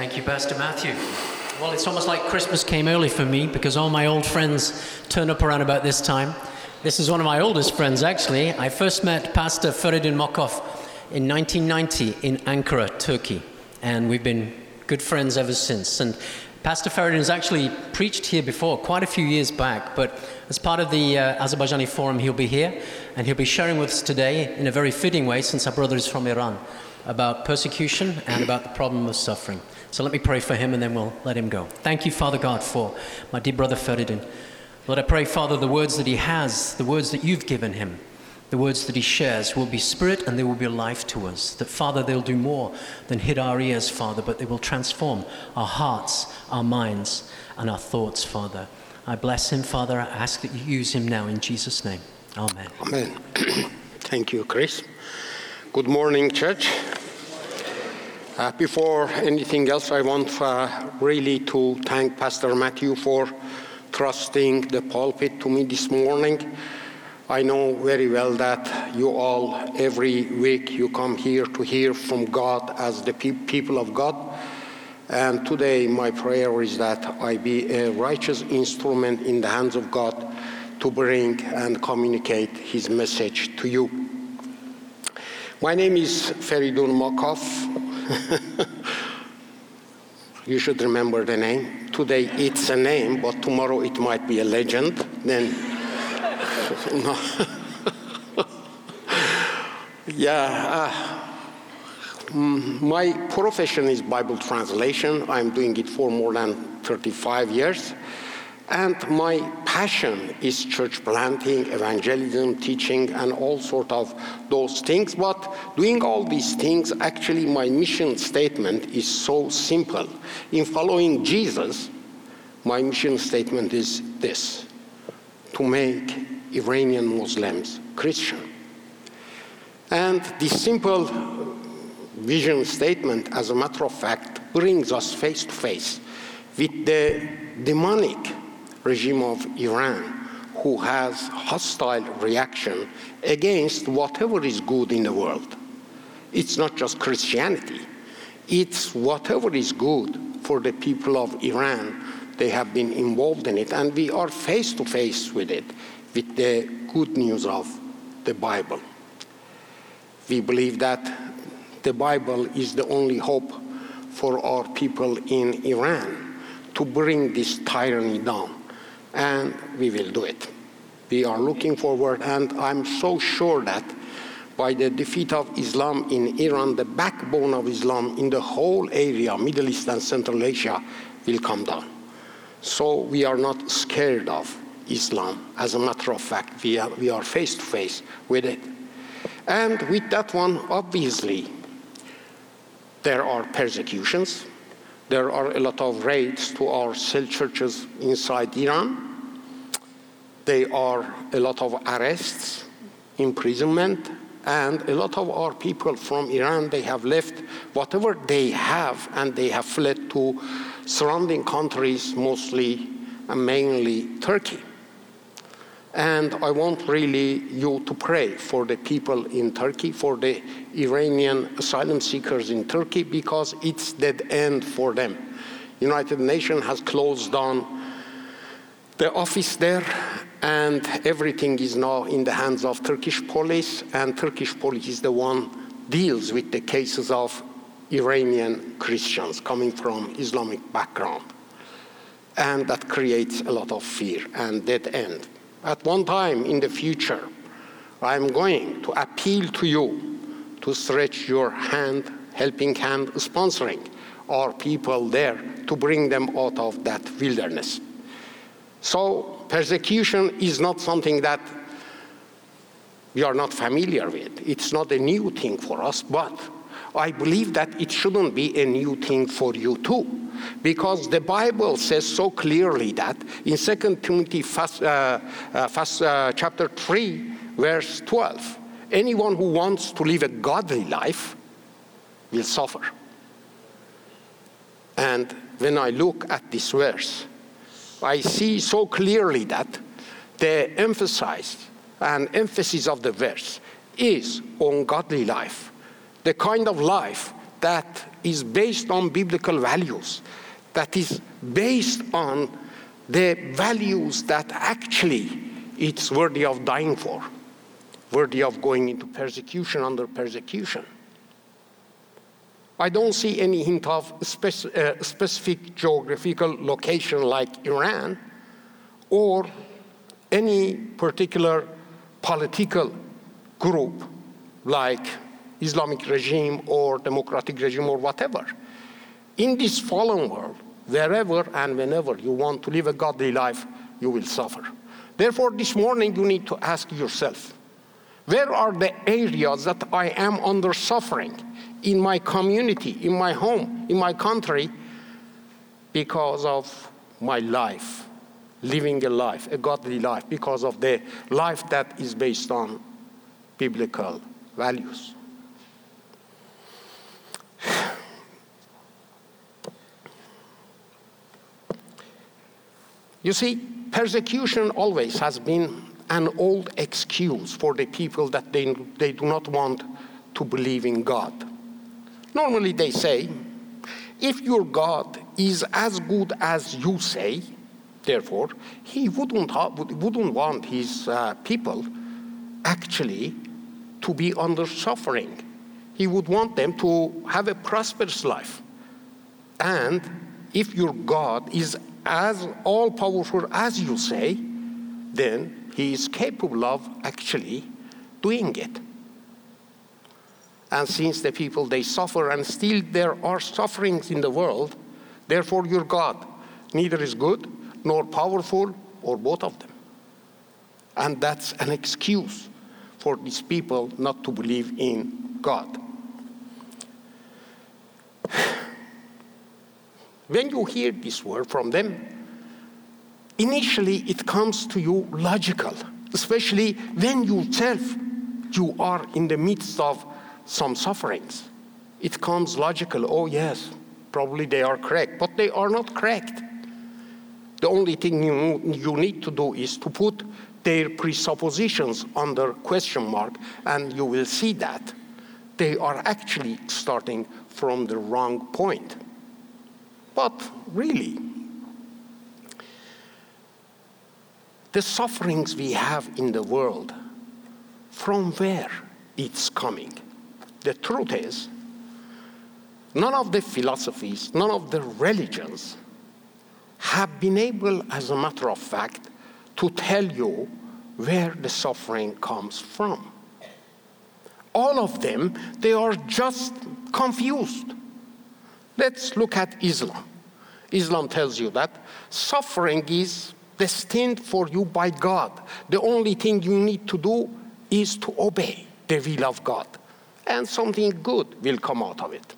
Thank you, Pastor Matthew. Well, it's almost like Christmas came early for me because all my old friends turn up around about this time. This is one of my oldest friends, actually. I first met Pastor Feridun Mokov in 1990 in Ankara, Turkey, and we've been good friends ever since. And Pastor Feridun has actually preached here before, quite a few years back, but as part of the uh, Azerbaijani Forum, he'll be here and he'll be sharing with us today in a very fitting way, since our brother is from Iran, about persecution and about the problem of suffering. So let me pray for him and then we'll let him go. Thank you, Father God, for my dear brother Feridun. Lord, I pray, Father, the words that he has, the words that you've given him, the words that he shares will be spirit and they will be life to us. That, Father, they'll do more than hit our ears, Father, but they will transform our hearts, our minds, and our thoughts, Father. I bless him, Father. I ask that you use him now in Jesus' name. Amen. Amen. Thank you, Chris. Good morning, church. Uh, before anything else, I want uh, really to thank Pastor Matthew for trusting the pulpit to me this morning. I know very well that you all, every week, you come here to hear from God as the pe- people of God. And today, my prayer is that I be a righteous instrument in the hands of God to bring and communicate His message to you. My name is Feridun Makov. you should remember the name. Today it's a name, but tomorrow it might be a legend. Then, no. yeah. Uh, my profession is Bible translation. I'm doing it for more than 35 years. And my passion is church planting, evangelism, teaching, and all sort of those things. But doing all these things, actually, my mission statement is so simple. In following Jesus, my mission statement is this to make Iranian Muslims Christian. And this simple vision statement, as a matter of fact, brings us face to face with the demonic regime of Iran who has hostile reaction against whatever is good in the world. It's not just Christianity. It's whatever is good for the people of Iran. They have been involved in it, and we are face to face with it, with the good news of the Bible. We believe that the Bible is the only hope for our people in Iran to bring this tyranny down and we will do it. We are looking forward, and I'm so sure that by the defeat of Islam in Iran, the backbone of Islam in the whole area, Middle East and Central Asia, will come down. So we are not scared of Islam. As a matter of fact, we are, we are face to face with it. And with that one, obviously, there are persecutions, there are a lot of raids to our cell churches inside Iran. There are a lot of arrests, imprisonment, and a lot of our people from Iran, they have left whatever they have and they have fled to surrounding countries, mostly and mainly Turkey. And I want really you to pray for the people in Turkey, for the Iranian asylum seekers in Turkey, because it's dead end for them. United Nations has closed down the office there, and everything is now in the hands of Turkish police, and Turkish police is the one deals with the cases of Iranian Christians coming from Islamic background. And that creates a lot of fear and dead end. At one time in the future, I'm going to appeal to you to stretch your hand, helping hand, sponsoring our people there to bring them out of that wilderness. So, persecution is not something that we are not familiar with. It's not a new thing for us, but I believe that it shouldn't be a new thing for you too because the Bible says so clearly that in 2 Timothy first, uh, uh, uh, chapter 3, verse 12, anyone who wants to live a godly life will suffer. And when I look at this verse, I see so clearly that the emphasis and emphasis of the verse is on godly life, the kind of life that is based on biblical values, that is based on the values that actually it's worthy of dying for, worthy of going into persecution under persecution. I don't see any hint of spec- uh, specific geographical location like Iran or any particular political group like Islamic regime or democratic regime or whatever. In this fallen world, wherever and whenever you want to live a godly life, you will suffer. Therefore, this morning you need to ask yourself where are the areas that I am under suffering in my community, in my home, in my country, because of my life, living a life, a godly life, because of the life that is based on biblical values. You see, persecution always has been an old excuse for the people that they, they do not want to believe in God. Normally, they say, if your God is as good as you say, therefore, he wouldn't, ha- wouldn't want his uh, people actually to be under suffering. He would want them to have a prosperous life. And if your God is as all powerful as you say, then he is capable of actually doing it. And since the people they suffer and still there are sufferings in the world, therefore your God neither is good nor powerful or both of them. And that's an excuse for these people not to believe in God. When you hear this word from them, initially it comes to you logical, especially when yourself you are in the midst of some sufferings. It comes logical. Oh, yes, probably they are correct, but they are not correct. The only thing you, you need to do is to put their presuppositions under question mark, and you will see that they are actually starting from the wrong point. But really, the sufferings we have in the world, from where it's coming? The truth is, none of the philosophies, none of the religions have been able, as a matter of fact, to tell you where the suffering comes from. All of them, they are just confused. Let's look at Islam. Islam tells you that suffering is destined for you by God. The only thing you need to do is to obey the will of God, and something good will come out of it.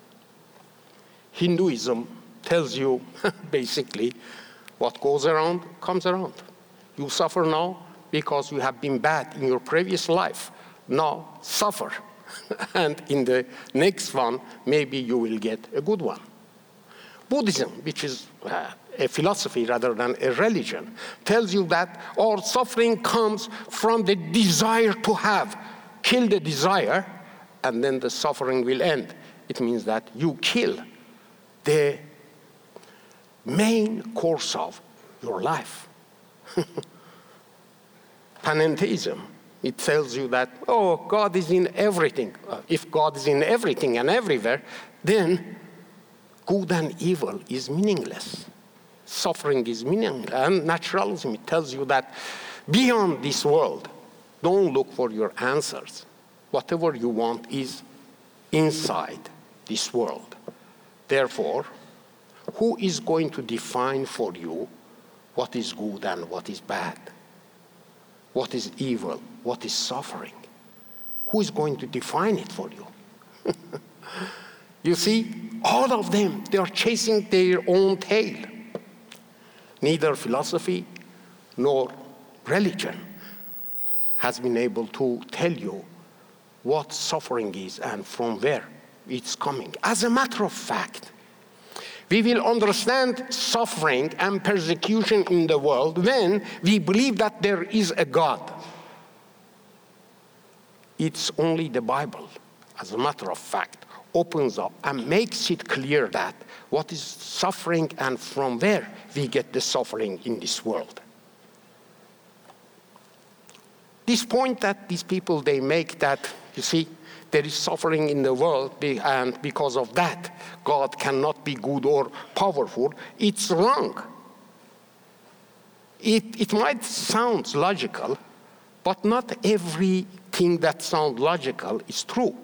Hinduism tells you basically what goes around comes around. You suffer now because you have been bad in your previous life. Now suffer. and in the next one, maybe you will get a good one. Buddhism, which is uh, a philosophy rather than a religion, tells you that all suffering comes from the desire to have. Kill the desire, and then the suffering will end. It means that you kill the main course of your life. Panentheism, it tells you that, oh, God is in everything. Uh, if God is in everything and everywhere, then good and evil is meaningless. Suffering is meaningless. And naturalism tells you that beyond this world, don't look for your answers. Whatever you want is inside this world. Therefore, who is going to define for you what is good and what is bad? What is evil? What is suffering? Who is going to define it for you? You see, all of them, they are chasing their own tail. Neither philosophy nor religion has been able to tell you what suffering is and from where it's coming. As a matter of fact, we will understand suffering and persecution in the world when we believe that there is a God. It's only the Bible, as a matter of fact, opens up and makes it clear that what is suffering and from where we get the suffering in this world. This point that these people they make that you see there is suffering in the world and because of that God cannot be good or powerful, it's wrong. It, it might sound logical, but not everything that sounds logical is true.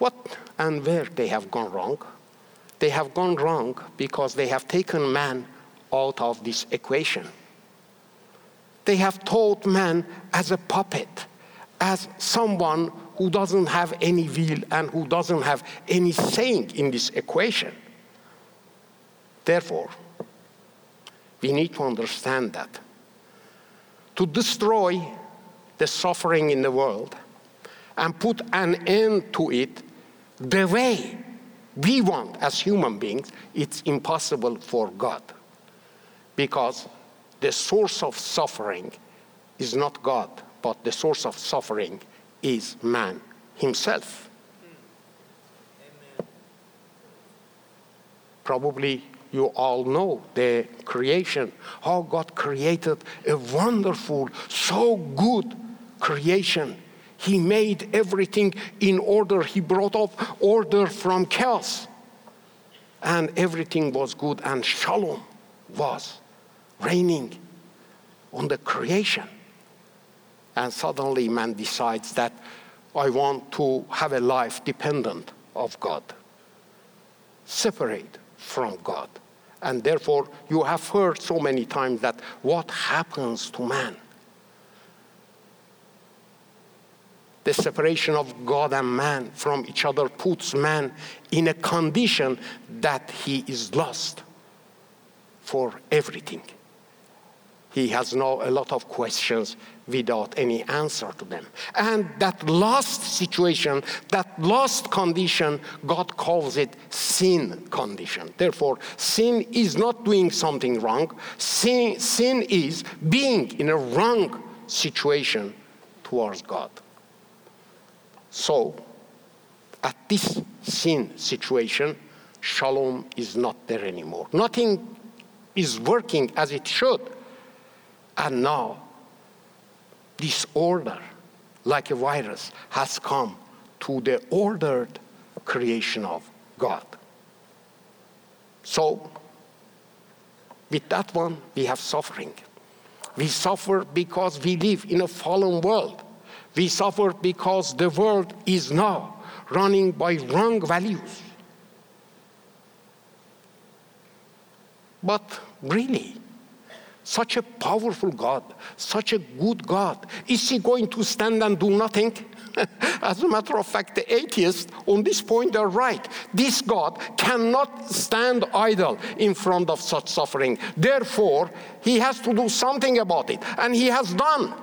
What and where they have gone wrong? They have gone wrong because they have taken man out of this equation. They have taught man as a puppet, as someone who doesn't have any will and who doesn't have any saying in this equation. Therefore, we need to understand that to destroy the suffering in the world and put an end to it the way we want as human beings, it's impossible for God. Because the source of suffering is not God, but the source of suffering is man himself. Probably you all know the creation, how God created a wonderful, so good creation. He made everything in order. He brought up order from chaos. And everything was good, and shalom was reigning on the creation. And suddenly man decides that I want to have a life dependent of God, separate from God. And therefore, you have heard so many times that what happens to man? The separation of God and man from each other puts man in a condition that he is lost for everything. He has now a lot of questions without any answer to them. And that lost situation, that lost condition, God calls it sin condition. Therefore, sin is not doing something wrong. Sin, sin is being in a wrong situation towards God. So, at this sin situation, shalom is not there anymore. Nothing is working as it should. And now disorder, like a virus, has come to the ordered creation of God. So, with that one, we have suffering. We suffer because we live in a fallen world. We suffer because the world is now running by wrong values. But really, such a powerful God, such a good God. Is he going to stand and do nothing? As a matter of fact, the atheists on this point are right. This God cannot stand idle in front of such suffering. Therefore, he has to do something about it, and he has done.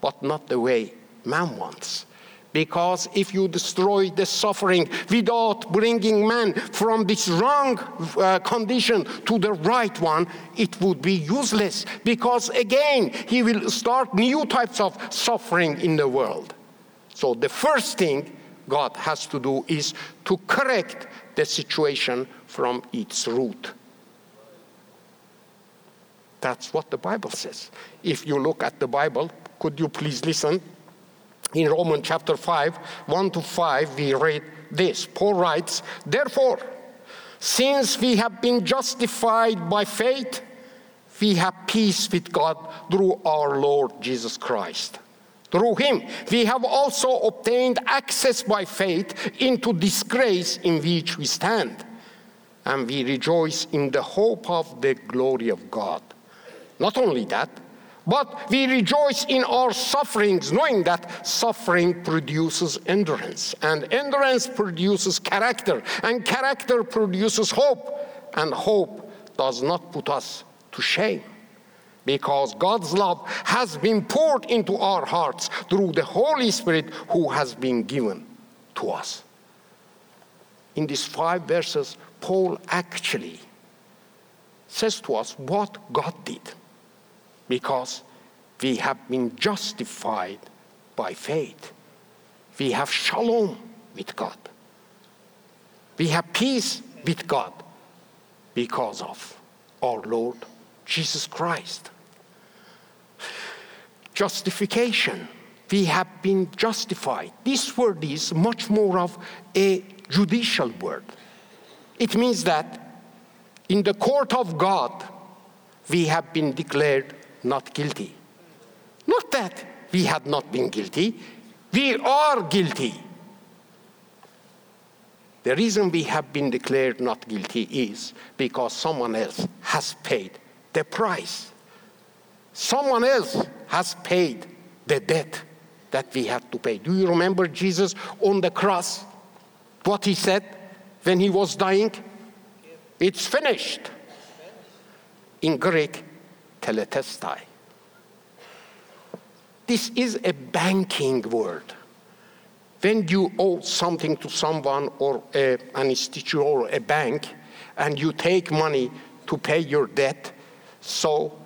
But not the way man wants. Because if you destroy the suffering without bringing man from this wrong uh, condition to the right one, it would be useless. Because again, he will start new types of suffering in the world. So the first thing God has to do is to correct the situation from its root. That's what the Bible says. If you look at the Bible, could you please listen? in Romans chapter 5, 1 to 5, we read this. Paul writes, Therefore, since we have been justified by faith, we have peace with God through our Lord Jesus Christ. Through him, we have also obtained access by faith into this grace in which we stand, and we rejoice in the hope of the glory of God. Not only that, but we rejoice in our sufferings, knowing that suffering produces endurance, and endurance produces character, and character produces hope, and hope does not put us to shame. Because God's love has been poured into our hearts through the Holy Spirit who has been given to us. In these five verses, Paul actually says to us what God did because we have been justified by faith. We have shalom with God. We have peace with God because of our Lord Jesus Christ. Justification. We have been justified. This word is much more of a judicial word. It means that in the court of God, we have been declared not guilty. Not that we had not been guilty, we are guilty. The reason we have been declared not guilty is because someone else has paid the price. Someone else has paid the debt that we had to pay. Do you remember Jesus on the cross? What he said when he was dying? It's finished. In Greek, tetelestai. This is a banking word. When you owe something to someone or a, an institution or a bank, and you take money to pay your debt, so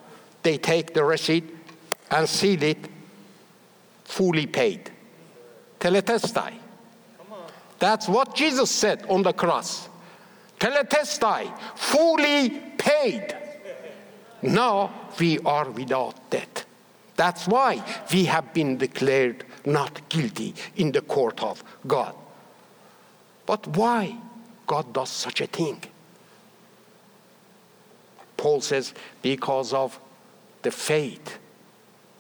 they take the receipt and seal it fully paid. Tetelestai. That's what Jesus said on the cross. Tetelestai, fully paid. Now we are without debt. That's why we have been declared not guilty in the court of God. But why God does such a thing? Paul says, because of the faith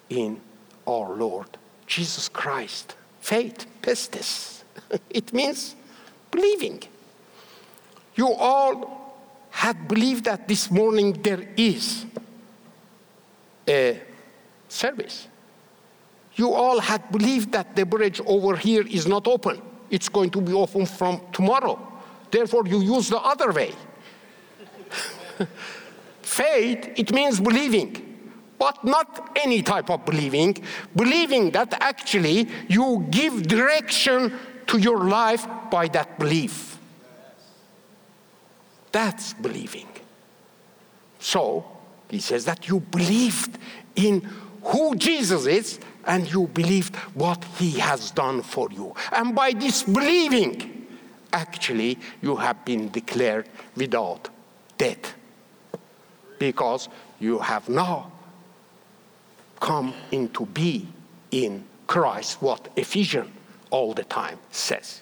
in our Lord Jesus Christ. Faith, pistis. it means believing. You all had believed that this morning there is a service. You all had believed that the bridge over here is not open. It's going to be open from tomorrow. Therefore, you use the other way. Faith, it means believing, but not any type of believing. Believing that actually you give direction to your life by that belief. That's believing. So, he says that you believed in who Jesus is and you believed what he has done for you. And by this believing, actually, you have been declared without death because you have now come into be in Christ, what Ephesians all the time says.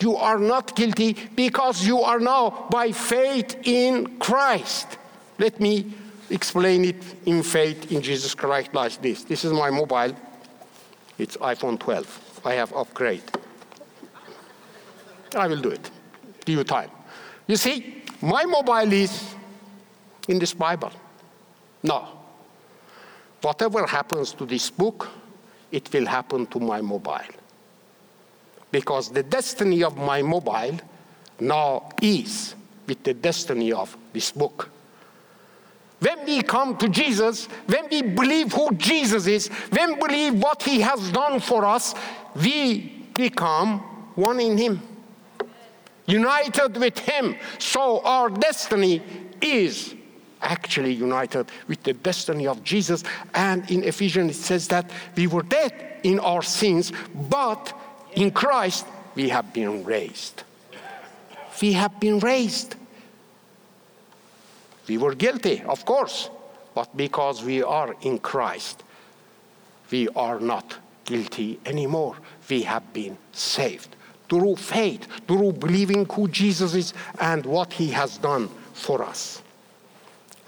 You are not guilty because you are now by faith in Christ. Let me explain it in faith in Jesus Christ like this. This is my mobile. It's iPhone 12. I have upgrade. I will do it. Give you time. You see, my mobile is in this Bible. No. Whatever happens to this book, it will happen to my mobile. Because the destiny of my mobile now is with the destiny of this book. When we come to Jesus, when we believe who Jesus is, when we believe what he has done for us, we become one in him. United with him. So our destiny is actually united with the destiny of Jesus. And in Ephesians, it says that we were dead in our sins, but in Christ we have been raised. We have been raised. We were guilty, of course, but because we are in Christ, we are not guilty anymore. We have been saved through faith, through believing who Jesus is and what he has done for us.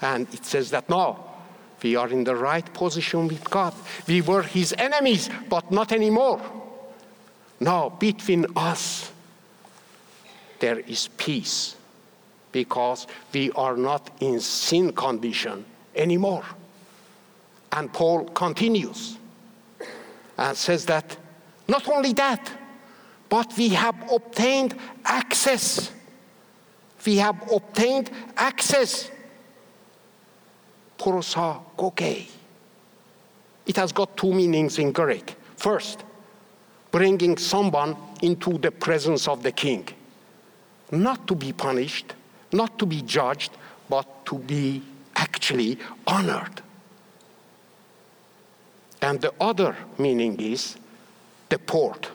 And it says that now we are in the right position with God. We were his enemies, but not anymore. Now, between us, there is peace because we are not in sin condition anymore. And Paul continues and says that not only that, but we have obtained access. We have obtained access. Porosa. It has got two meanings in Greek. First, bringing someone into the presence of the king, not to be punished, not to be judged, but to be actually honored. And the other meaning is the port.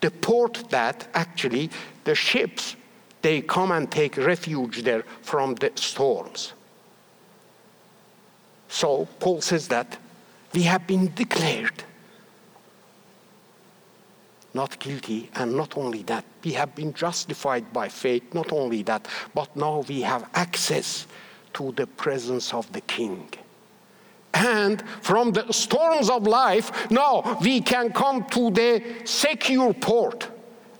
The port that actually the ships they come and take refuge there from the storms. So Paul says that we have been declared not guilty, and not only that, we have been justified by faith, not only that, but now we have access to the presence of the King. And from the storms of life, now we can come to the secure port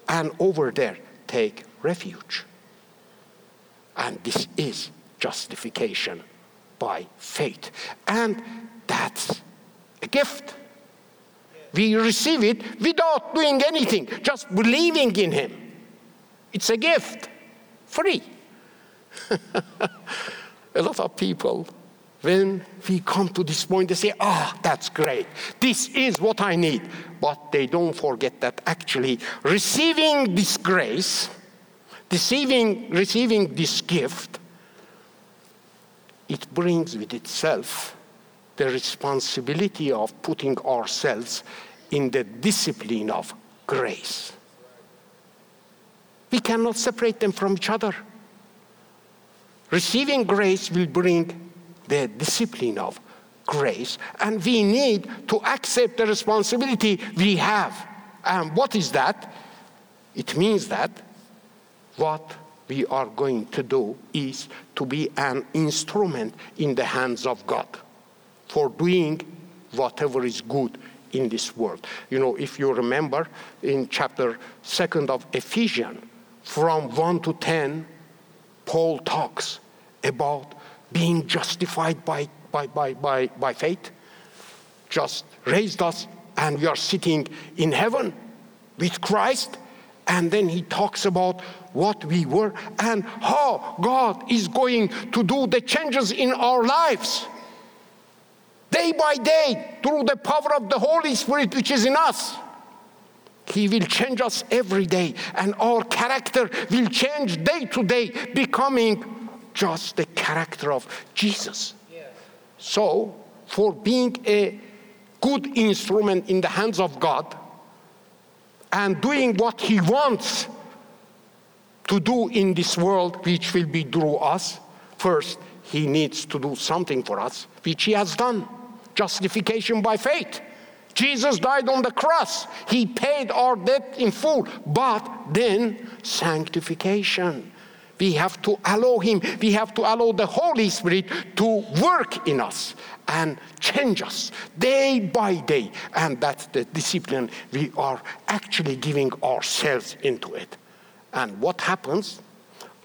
and over there take refuge. And this is justification by faith. And that's a gift. We receive it without doing anything, just believing in Him. It's a gift, free. a lot of people, when we come to this point, they say, Ah, oh, that's great. This is what I need. But they don't forget that actually receiving this grace, receiving, receiving this gift, it brings with itself the responsibility of putting ourselves in the discipline of grace. We cannot separate them from each other. Receiving grace will bring the discipline of grace, and we need to accept the responsibility we have. And what is that? It means that what we are going to do is to be an instrument in the hands of God for doing whatever is good in this world. You know, if you remember in chapter 2nd of Ephesians, from 1 to 10, Paul talks about being justified by, by, by, by, by faith, just raised us, and we are sitting in heaven with Christ. And then he talks about what we were and how God is going to do the changes in our lives day by day through the power of the Holy Spirit which is in us. He will change us every day, and our character will change day to day, becoming just the character of Jesus. Yes. So, for being a good instrument in the hands of God and doing what He wants to do in this world, which will be through us, first, He needs to do something for us, which He has done justification by faith. Jesus died on the cross. He paid our debt in full. But then sanctification. We have to allow Him, we have to allow the Holy Spirit to work in us and change us day by day. And that's the discipline we are actually giving ourselves into it. And what happens?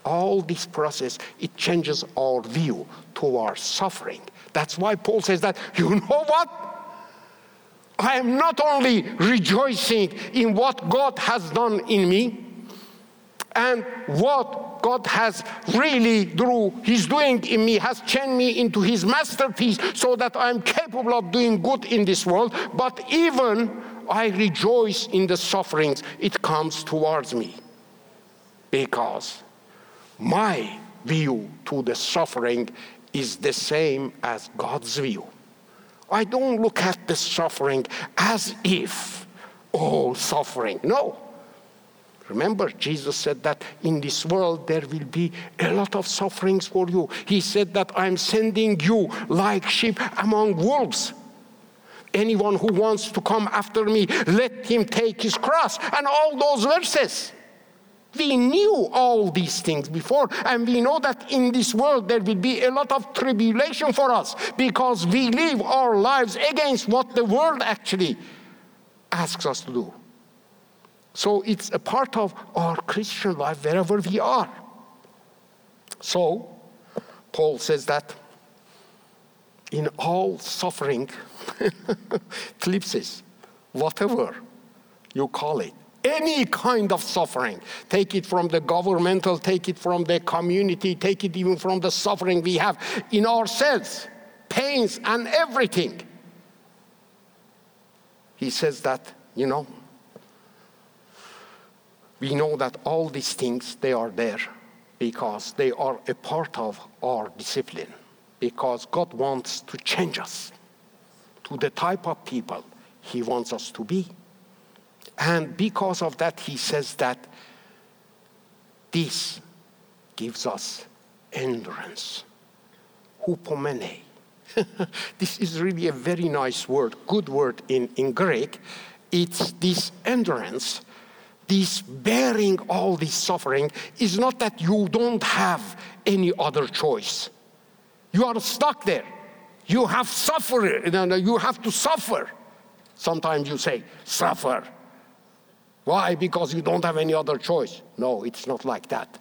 All this process, it changes our view towards suffering that's why Paul says that, you know what? I am not only rejoicing in what God has done in me and what God has really, through His doing in me, has changed me into His masterpiece so that I'm capable of doing good in this world, but even I rejoice in the sufferings it comes towards me because my view to the suffering is the same as God's view. I don't look at the suffering as if all suffering. No. Remember, Jesus said that in this world there will be a lot of sufferings for you. He said that I'm sending you like sheep among wolves. Anyone who wants to come after me, let him take his cross. And all those verses. We knew all these things before, and we know that in this world there will be a lot of tribulation for us because we live our lives against what the world actually asks us to do. So it's a part of our Christian life wherever we are. So, Paul says that in all suffering, thlipsis, whatever you call it, any kind of suffering. Take it from the governmental, take it from the community, take it even from the suffering we have in ourselves, pains and everything. He says that, you know, we know that all these things, they are there because they are a part of our discipline, because God wants to change us to the type of people He wants us to be. And because of that, He says that this gives us endurance. Hupomene. this is really a very nice word, good word in, in Greek. It's this endurance, this bearing all this suffering, is not that you don't have any other choice. You are stuck there. You have suffered, you have to suffer. Sometimes you say, suffer. Why? Because you don't have any other choice. No, it's not like that.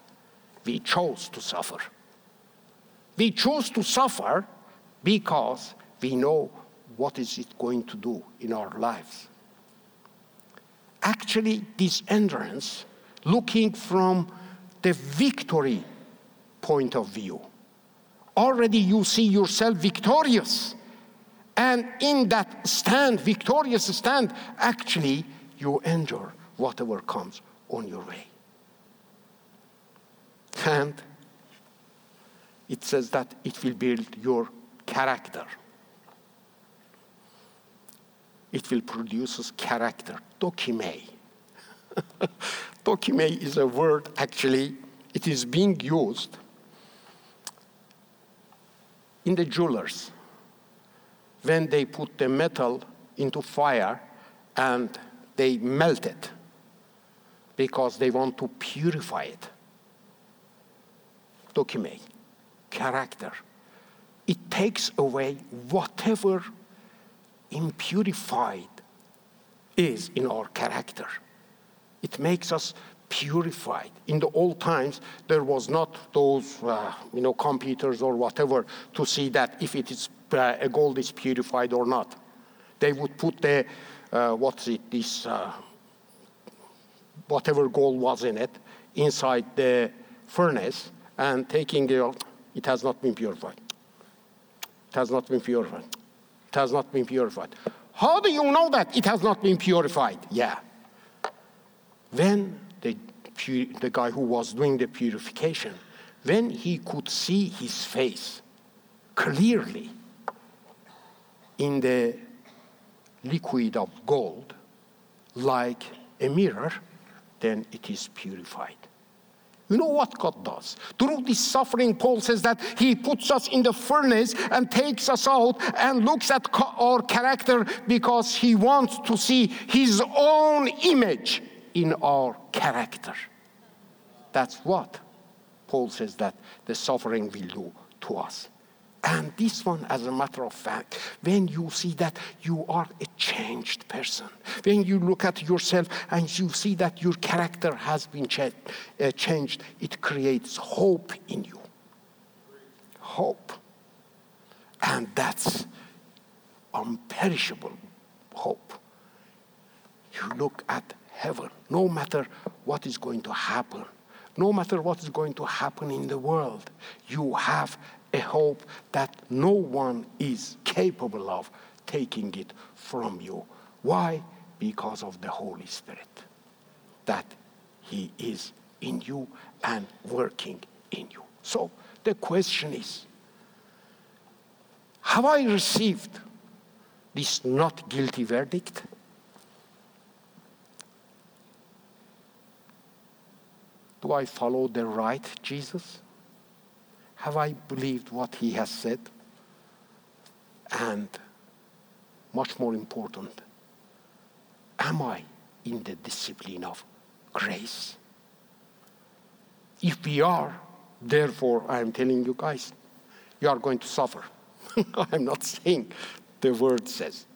We chose to suffer. We choose to suffer because we know what is it going to do in our lives. Actually, this endurance, looking from the victory point of view, already you see yourself victorious. And in that stand, victorious stand, actually you endure whatever comes on your way. And it says that it will build your character. It will produce character, dokime. dokime is a word, actually, it is being used in the jewelers when they put the metal into fire and they melt it because they want to purify it. Dokime, character. It takes away whatever impurified is in our character. It makes us purified. In the old times, there was not those, uh, you know, computers or whatever to see that if it is uh, a gold is purified or not. They would put the, uh, what's it, this, uh, whatever gold was in it, inside the furnace and taking it, out. it has not been purified. It has not been purified. It has not been purified. How do you know that it has not been purified? Yeah. When the, the guy who was doing the purification, when he could see his face clearly in the liquid of gold, like a mirror, then it is purified. You know what God does? Through this suffering, Paul says that He puts us in the furnace and takes us out and looks at our character because He wants to see His own image in our character. That's what Paul says that the suffering will do to us. And this one, as a matter of fact, when you see that you are a changed person, when you look at yourself and you see that your character has been uh, changed, it creates hope in you. Hope. And that's unperishable hope. You look at heaven, no matter what is going to happen, no matter what is going to happen in the world, you have a hope that no one is capable of taking it from you. Why? Because of the Holy Spirit, that He is in you and working in you. So the question is Have I received this not guilty verdict? Do I follow the right Jesus? Have I believed what he has said? And much more important, am I in the discipline of grace? If we are, therefore, I am telling you guys, you are going to suffer. I'm not saying the word says.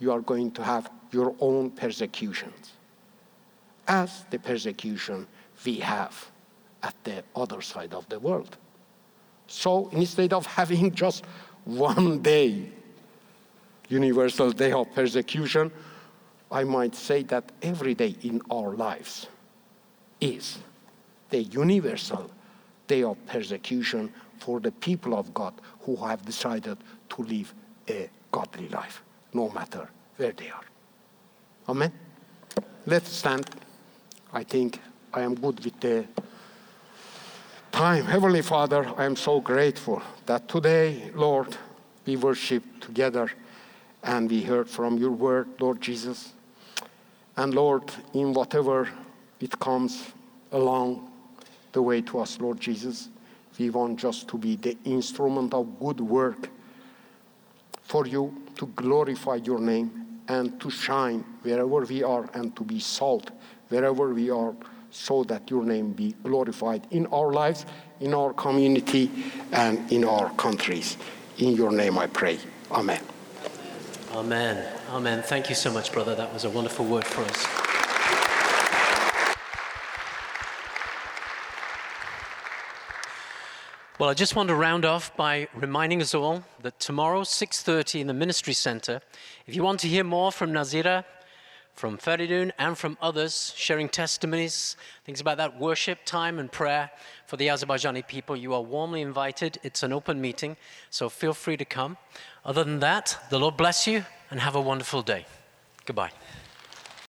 You are going to have your own persecutions, as the persecution we have at the other side of the world. So instead of having just one day, universal day of persecution, I might say that every day in our lives is the universal day of persecution for the people of God who have decided to live a godly life, no matter where they are. Amen? Let's stand. I think I am good with the time. Heavenly Father, I am so grateful that today, Lord, we worship together And we heard from your word, Lord Jesus. And Lord, in whatever it comes along the way to us, Lord Jesus, we want just to be the instrument of good work for you to glorify your name and to shine wherever we are and to be salt wherever we are so that your name be glorified in our lives, in our community, and in our countries. In your name I pray. Amen. Amen. Amen. Thank you so much, brother. That was a wonderful word for us. Well, I just want to round off by reminding us all that tomorrow, 6:30 in the Ministry Center, if you want to hear more from Nazira, from Feridun, and from others sharing testimonies, things about that worship time and prayer for the Azerbaijani people, you are warmly invited. It's an open meeting, so feel free to come. Other than that, the Lord bless you and have a wonderful day. Goodbye.